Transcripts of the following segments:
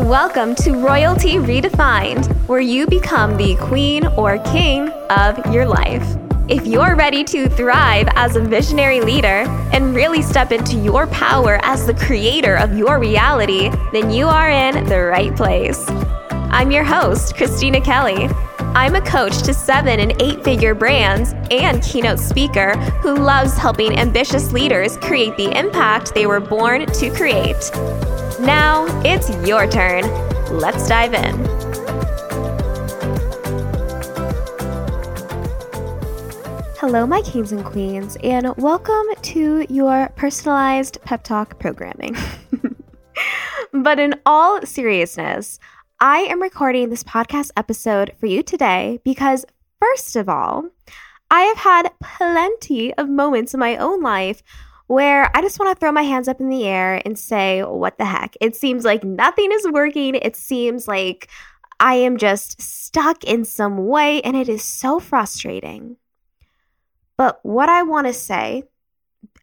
Welcome to Royalty Redefined, where you become the queen or king of your life. If you're ready to thrive as a visionary leader and really step into your power as the creator of your reality, then you are in the right place. I'm your host, Christina Kelly. I'm a coach to seven and eight figure brands and keynote speaker who loves helping ambitious leaders create the impact they were born to create. Now it's your turn. Let's dive in. Hello, my kings and queens, and welcome to your personalized pep talk programming. but in all seriousness, I am recording this podcast episode for you today because, first of all, I have had plenty of moments in my own life where I just want to throw my hands up in the air and say, what the heck? It seems like nothing is working. It seems like I am just stuck in some way, and it is so frustrating. But what I want to say,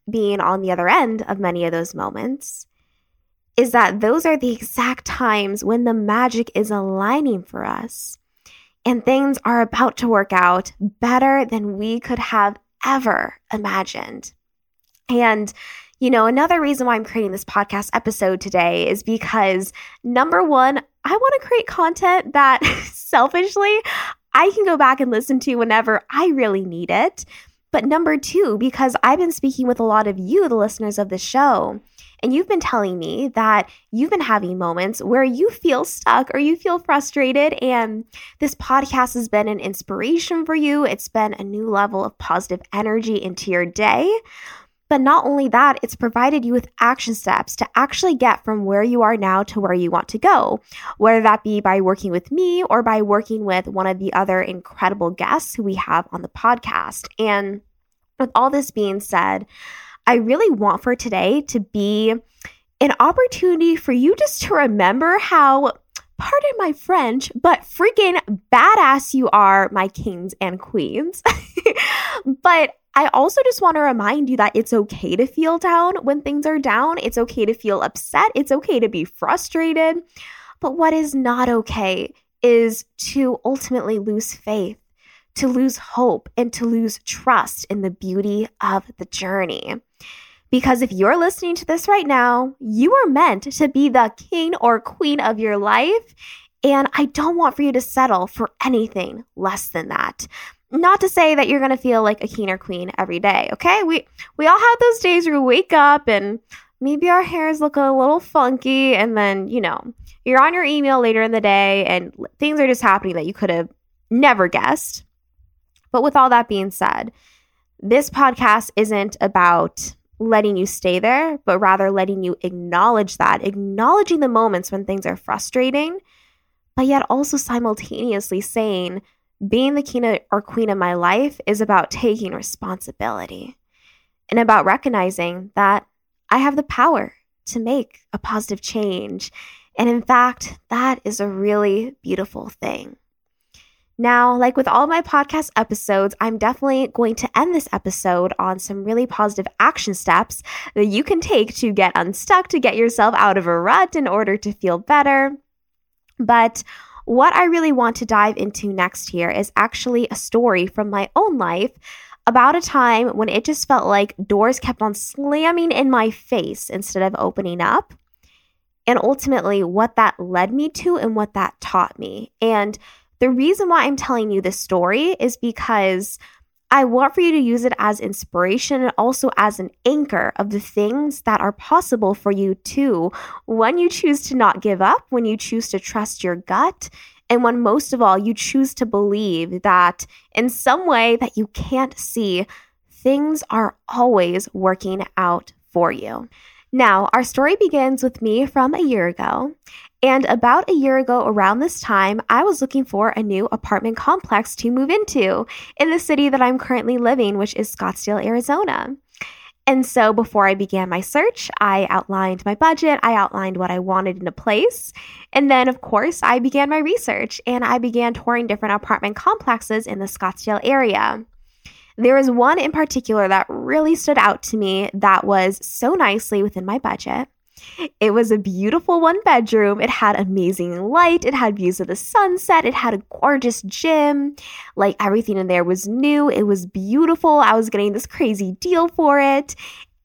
being on the other end of many of those moments, is that those are the exact times when the magic is aligning for us and things are about to work out better than we could have ever imagined. And, you know, another reason why I'm creating this podcast episode today is because number one, I want to create content that selfishly I can go back and listen to whenever I really need it. But number two, because I've been speaking with a lot of you, the listeners of the show, and you've been telling me that you've been having moments where you feel stuck or you feel frustrated. And this podcast has been an inspiration for you. It's been a new level of positive energy into your day. But not only that, it's provided you with action steps to actually get from where you are now to where you want to go, whether that be by working with me or by working with one of the other incredible guests who we have on the podcast. And with all this being said, I really want for today to be an opportunity for you just to remember how, pardon my French, but freaking badass you are, my kings and queens. but I also just want to remind you that it's okay to feel down when things are down. It's okay to feel upset. It's okay to be frustrated. But what is not okay is to ultimately lose faith to lose hope and to lose trust in the beauty of the journey. Because if you're listening to this right now, you are meant to be the king or queen of your life. And I don't want for you to settle for anything less than that. Not to say that you're going to feel like a or queen every day, okay? We we all have those days where we wake up and maybe our hairs look a little funky and then, you know, you're on your email later in the day and things are just happening that you could have never guessed. But with all that being said, this podcast isn't about letting you stay there, but rather letting you acknowledge that, acknowledging the moments when things are frustrating, but yet also simultaneously saying, being the king or queen of my life is about taking responsibility and about recognizing that I have the power to make a positive change. And in fact, that is a really beautiful thing. Now, like with all my podcast episodes, I'm definitely going to end this episode on some really positive action steps that you can take to get unstuck, to get yourself out of a rut in order to feel better. But what I really want to dive into next here is actually a story from my own life about a time when it just felt like doors kept on slamming in my face instead of opening up. And ultimately, what that led me to and what that taught me. And the reason why I'm telling you this story is because I want for you to use it as inspiration and also as an anchor of the things that are possible for you too when you choose to not give up, when you choose to trust your gut, and when most of all you choose to believe that in some way that you can't see, things are always working out for you. Now, our story begins with me from a year ago, and about a year ago, around this time, I was looking for a new apartment complex to move into in the city that I'm currently living, which is Scottsdale, Arizona. And so before I began my search, I outlined my budget, I outlined what I wanted in a place. And then, of course, I began my research and I began touring different apartment complexes in the Scottsdale area. There was one in particular that really stood out to me that was so nicely within my budget It was a beautiful one bedroom. It had amazing light. It had views of the sunset. It had a gorgeous gym. Like everything in there was new. It was beautiful. I was getting this crazy deal for it.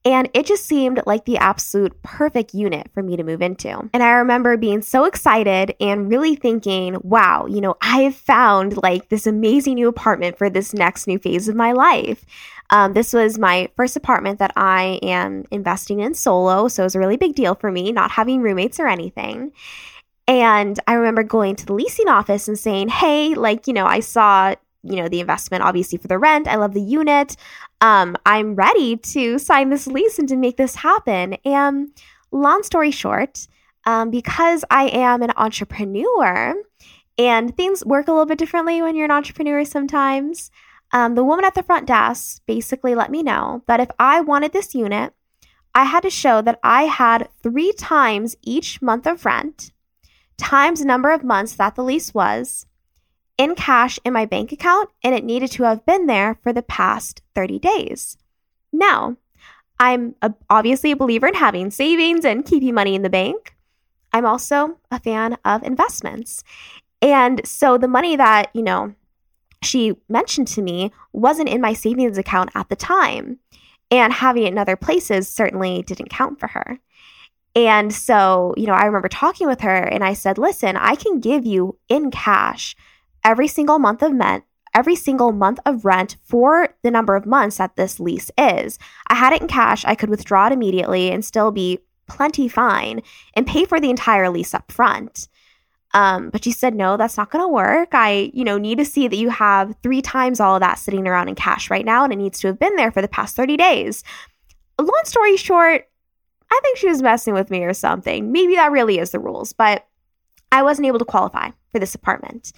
And it just seemed like the absolute perfect unit for me to move into. And I remember being so excited and really thinking, wow, you know, I have found like this amazing new apartment for this next new phase of my life. Um, this was my first apartment that I am investing in solo. So it was a really big deal for me, not having roommates or anything. And I remember going to the leasing office and saying, hey, like, you know, I saw you know the investment obviously for the rent. I love the unit. Um, i'm ready to sign this lease and to make this happen. And long story short um, because i am an entrepreneur and things work a little bit differently when you're an entrepreneur sometimes um, the woman at the front desk basically let me know that if I wanted this unit, I had to show that I had three times each month of rent, times the number of months that the lease was, in cash in my bank account, and it needed to have been there for the past 30 days. Now, I'm a, obviously a believer in having savings and keeping money in the bank. I'm also a fan of investments. And so the money that, you know, she mentioned to me wasn't in my savings account at the time. And having it in other places certainly didn't count for her. And so, you know, I remember talking with her and I said, listen, I can give you in cash every single month of rent, every single month of rent for the number of months that this lease is. I had it in cash. I could withdraw it immediately and still be plenty fine and pay for the entire lease up front. Um, but she said, no, that's not going to work. I, you know, need to see that you have three times all of that sitting around in cash right now, and it needs to have been there for the past 30 days. Long story short, I think she was messing with me or something. Maybe that really is the rules, but I wasn't able to qualify for this apartment.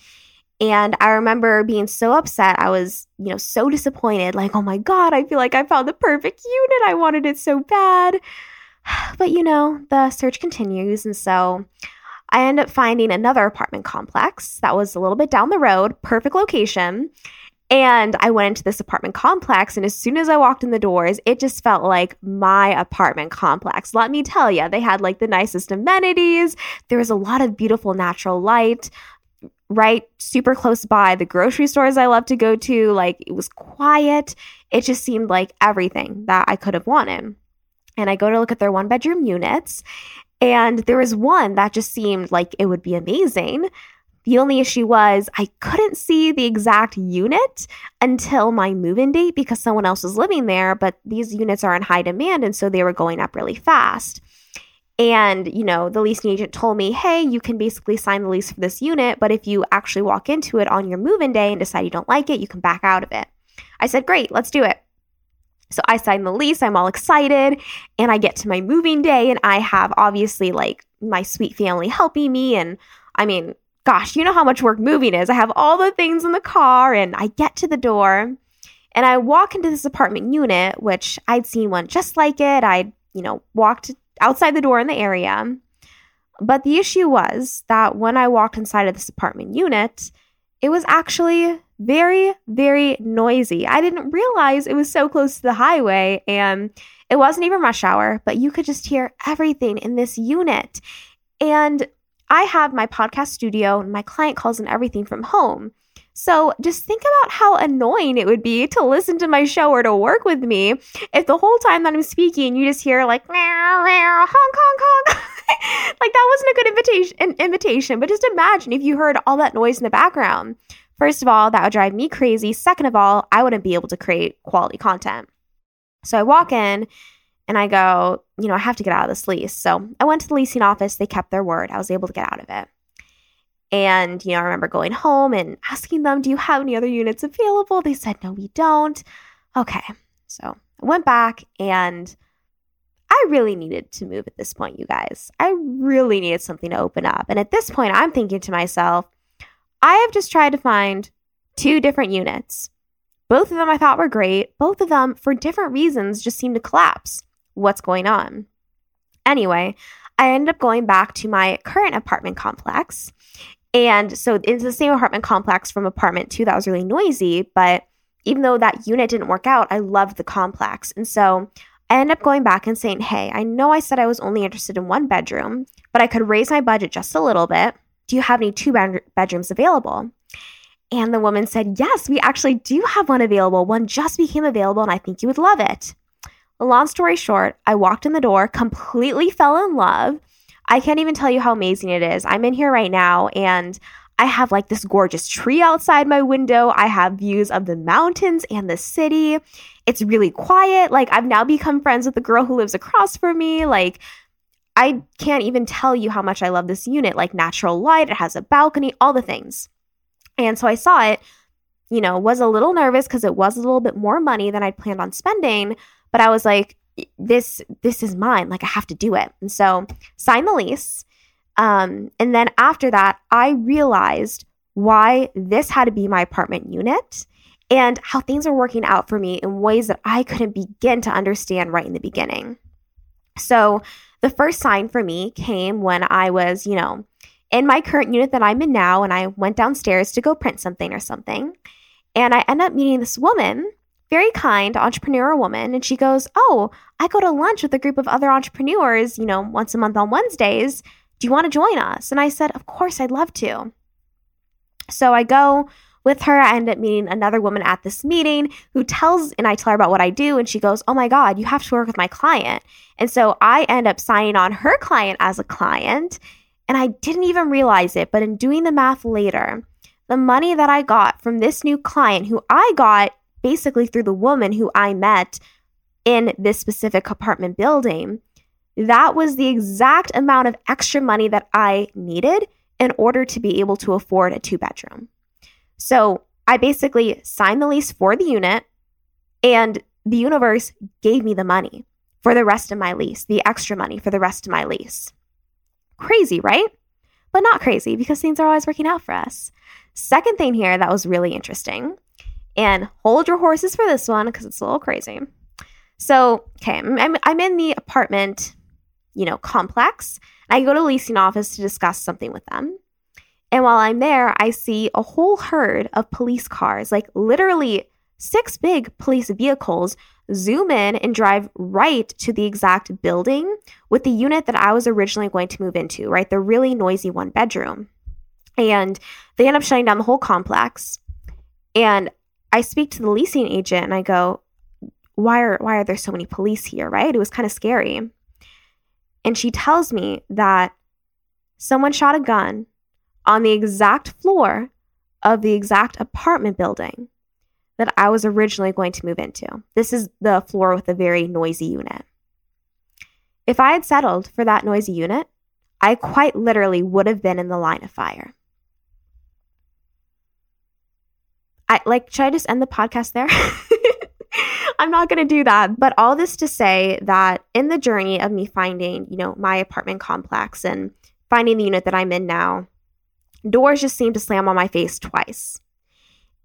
And I remember being so upset. I was, you know, so disappointed. Like, oh my God, I feel like I found the perfect unit. I wanted it so bad. But, you know, the search continues. And so I end up finding another apartment complex that was a little bit down the road, perfect location. And I went into this apartment complex, and as soon as I walked in the doors, it just felt like my apartment complex. Let me tell you, they had like the nicest amenities. There was a lot of beautiful natural light, right super close by. The grocery stores I love to go to, like it was quiet. It just seemed like everything that I could have wanted. And I go to look at their one bedroom units, and there was one that just seemed like it would be amazing. The only issue was I couldn't see the exact unit until my move in date because someone else was living there, but these units are in high demand. And so they were going up really fast. And, you know, the leasing agent told me, hey, you can basically sign the lease for this unit, but if you actually walk into it on your move in day and decide you don't like it, you can back out of it. I said, great, let's do it. So I sign the lease, I'm all excited, and I get to my moving day, and I have obviously like my sweet family helping me. And I mean, gosh, you know how much work moving is. I have all the things in the car, and I get to the door, and I walk into this apartment unit, which I'd seen one just like it. I'd, you know, walked outside the door in the area. But the issue was that when I walked inside of this apartment unit, it was actually very, very noisy. I didn't realize it was so close to the highway and it wasn't even rush hour, but you could just hear everything in this unit. And I have my podcast studio and my client calls and everything from home. So just think about how annoying it would be to listen to my show or to work with me if the whole time that I'm speaking you just hear like meow, meow, honk honk honk. like that wasn't a good invitation an invitation, but just imagine if you heard all that noise in the background. First of all, that would drive me crazy. Second of all, I wouldn't be able to create quality content. So I walk in and I go, you know, I have to get out of this lease. So I went to the leasing office. They kept their word. I was able to get out of it. And, you know, I remember going home and asking them, do you have any other units available? They said, no, we don't. Okay. So I went back and I really needed to move at this point, you guys. I really needed something to open up. And at this point, I'm thinking to myself, I have just tried to find two different units. Both of them I thought were great. Both of them, for different reasons, just seemed to collapse. What's going on? Anyway, I ended up going back to my current apartment complex. And so it's the same apartment complex from apartment two that was really noisy. But even though that unit didn't work out, I loved the complex. And so I end up going back and saying, Hey, I know I said I was only interested in one bedroom, but I could raise my budget just a little bit. Do you have any two bed- bedrooms available? And the woman said, Yes, we actually do have one available. One just became available, and I think you would love it. Long story short, I walked in the door, completely fell in love. I can't even tell you how amazing it is. I'm in here right now, and I have like this gorgeous tree outside my window. I have views of the mountains and the city. It's really quiet. Like, I've now become friends with the girl who lives across from me. Like, I can't even tell you how much I love this unit. Like, natural light, it has a balcony, all the things. And so I saw it, you know, was a little nervous because it was a little bit more money than I'd planned on spending. But I was like, this this is mine. Like I have to do it. And so sign the lease. Um, and then after that, I realized why this had to be my apartment unit and how things are working out for me in ways that I couldn't begin to understand right in the beginning. So, the first sign for me came when I was, you know, in my current unit that I'm in now, and I went downstairs to go print something or something. And I end up meeting this woman, very kind entrepreneur woman, and she goes, Oh, I go to lunch with a group of other entrepreneurs, you know, once a month on Wednesdays. Do you want to join us? And I said, Of course, I'd love to. So I go with her. I end up meeting another woman at this meeting who tells, and I tell her about what I do. And she goes, Oh my God, you have to work with my client. And so I end up signing on her client as a client. And I didn't even realize it. But in doing the math later, the money that I got from this new client, who I got basically through the woman who I met in this specific apartment building, that was the exact amount of extra money that I needed in order to be able to afford a two bedroom. So I basically signed the lease for the unit, and the universe gave me the money for the rest of my lease, the extra money for the rest of my lease. Crazy, right? But not crazy because things are always working out for us. Second thing here that was really interesting, and hold your horses for this one because it's a little crazy. So, okay, I'm, I'm in the apartment you know, complex. I go to the leasing office to discuss something with them. And while I'm there, I see a whole herd of police cars, like literally six big police vehicles, zoom in and drive right to the exact building with the unit that I was originally going to move into, right? The really noisy one bedroom. And they end up shutting down the whole complex. And I speak to the leasing agent and I go, why are why are there so many police here, right? It was kind of scary. And she tells me that someone shot a gun on the exact floor of the exact apartment building that I was originally going to move into. This is the floor with a very noisy unit. If I had settled for that noisy unit, I quite literally would have been in the line of fire. I like should I just end the podcast there? I'm not going to do that. But all this to say that in the journey of me finding, you know, my apartment complex and finding the unit that I'm in now, doors just seemed to slam on my face twice.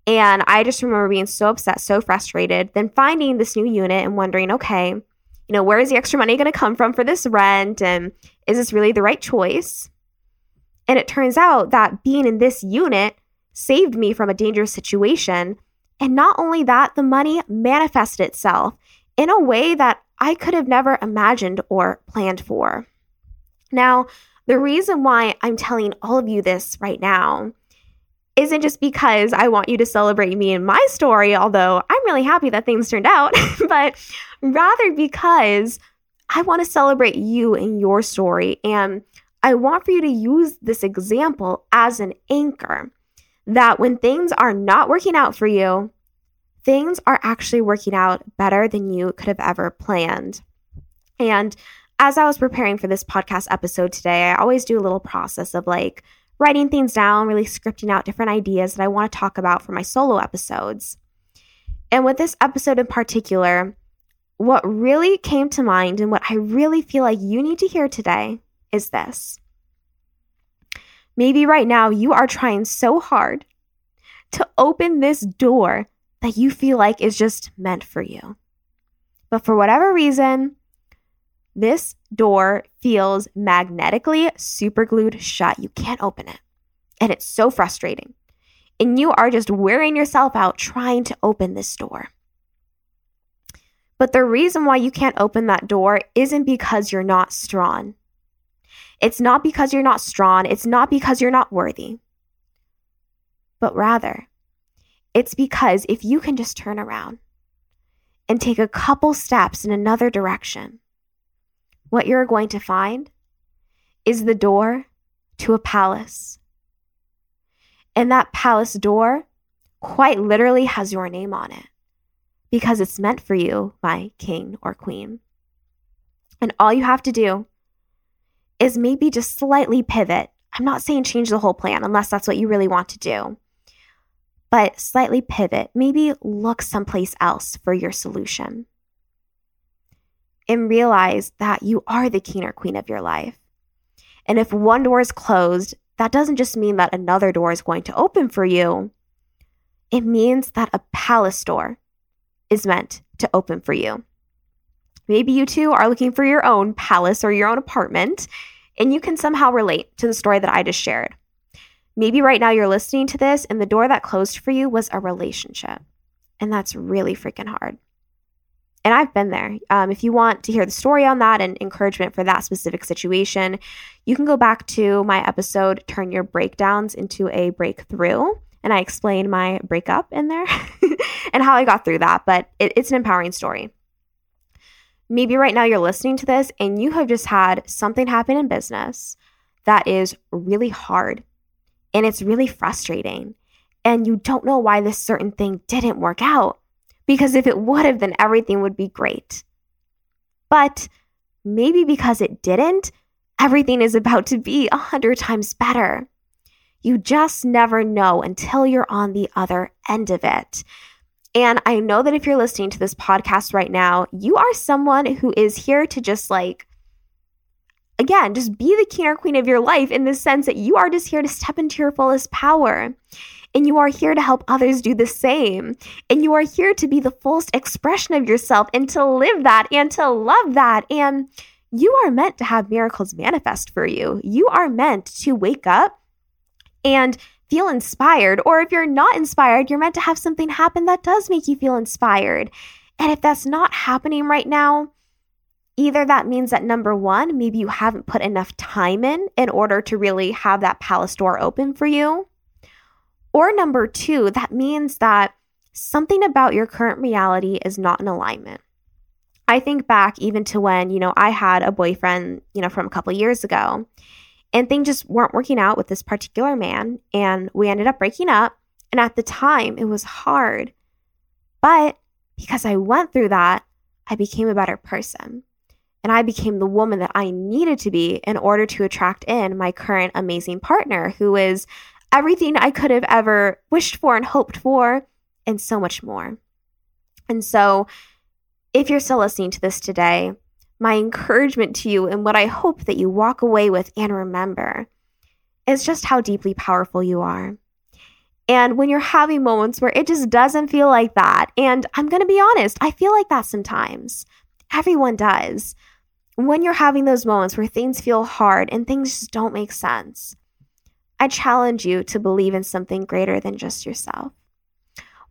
And I just remember being so upset, so frustrated, then finding this new unit and wondering, okay, you know, where is the extra money going to come from for this rent? And is this really the right choice? And it turns out that being in this unit saved me from a dangerous situation and not only that, the money manifested itself in a way that I could have never imagined or planned for. Now, the reason why I'm telling all of you this right now isn't just because I want you to celebrate me and my story, although I'm really happy that things turned out, but rather because I want to celebrate you and your story. And I want for you to use this example as an anchor that when things are not working out for you, things are actually working out better than you could have ever planned. And as I was preparing for this podcast episode today, I always do a little process of like writing things down, really scripting out different ideas that I want to talk about for my solo episodes. And with this episode in particular, what really came to mind and what I really feel like you need to hear today is this. Maybe right now you are trying so hard to open this door that you feel like is just meant for you. But for whatever reason, this door feels magnetically super glued shut. You can't open it. And it's so frustrating. And you are just wearing yourself out trying to open this door. But the reason why you can't open that door isn't because you're not strong. It's not because you're not strong. It's not because you're not worthy. But rather, it's because if you can just turn around and take a couple steps in another direction, what you're going to find is the door to a palace. And that palace door quite literally has your name on it because it's meant for you, my king or queen. And all you have to do is maybe just slightly pivot. I'm not saying change the whole plan unless that's what you really want to do, but slightly pivot. Maybe look someplace else for your solution. And realize that you are the king or queen of your life. And if one door is closed, that doesn't just mean that another door is going to open for you. It means that a palace door is meant to open for you. Maybe you too are looking for your own palace or your own apartment, and you can somehow relate to the story that I just shared. Maybe right now you're listening to this, and the door that closed for you was a relationship. And that's really freaking hard. And I've been there. Um, if you want to hear the story on that and encouragement for that specific situation, you can go back to my episode, Turn Your Breakdowns into a Breakthrough. And I explain my breakup in there and how I got through that. But it, it's an empowering story. Maybe right now you're listening to this and you have just had something happen in business that is really hard and it's really frustrating. And you don't know why this certain thing didn't work out. Because if it would have, then everything would be great. But maybe because it didn't, everything is about to be a hundred times better. You just never know until you're on the other end of it. And I know that if you're listening to this podcast right now, you are someone who is here to just like, again, just be the king or queen of your life in the sense that you are just here to step into your fullest power. And you are here to help others do the same. And you are here to be the fullest expression of yourself and to live that and to love that. And you are meant to have miracles manifest for you. You are meant to wake up and feel inspired. Or if you're not inspired, you're meant to have something happen that does make you feel inspired. And if that's not happening right now, either that means that number one, maybe you haven't put enough time in in order to really have that palace door open for you. Or number two, that means that something about your current reality is not in alignment. I think back even to when, you know, I had a boyfriend, you know, from a couple years ago and things just weren't working out with this particular man. And we ended up breaking up. And at the time, it was hard. But because I went through that, I became a better person. And I became the woman that I needed to be in order to attract in my current amazing partner, who is everything I could have ever wished for and hoped for, and so much more. And so, if you're still listening to this today, my encouragement to you and what I hope that you walk away with and remember is just how deeply powerful you are. And when you're having moments where it just doesn't feel like that, and I'm going to be honest, I feel like that sometimes. Everyone does. When you're having those moments where things feel hard and things just don't make sense, I challenge you to believe in something greater than just yourself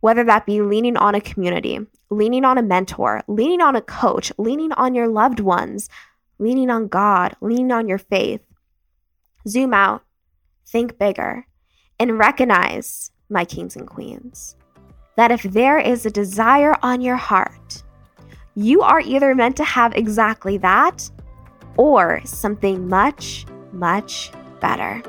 whether that be leaning on a community, leaning on a mentor, leaning on a coach, leaning on your loved ones, leaning on God, leaning on your faith. Zoom out, think bigger, and recognize, my kings and queens, that if there is a desire on your heart, you are either meant to have exactly that or something much, much better.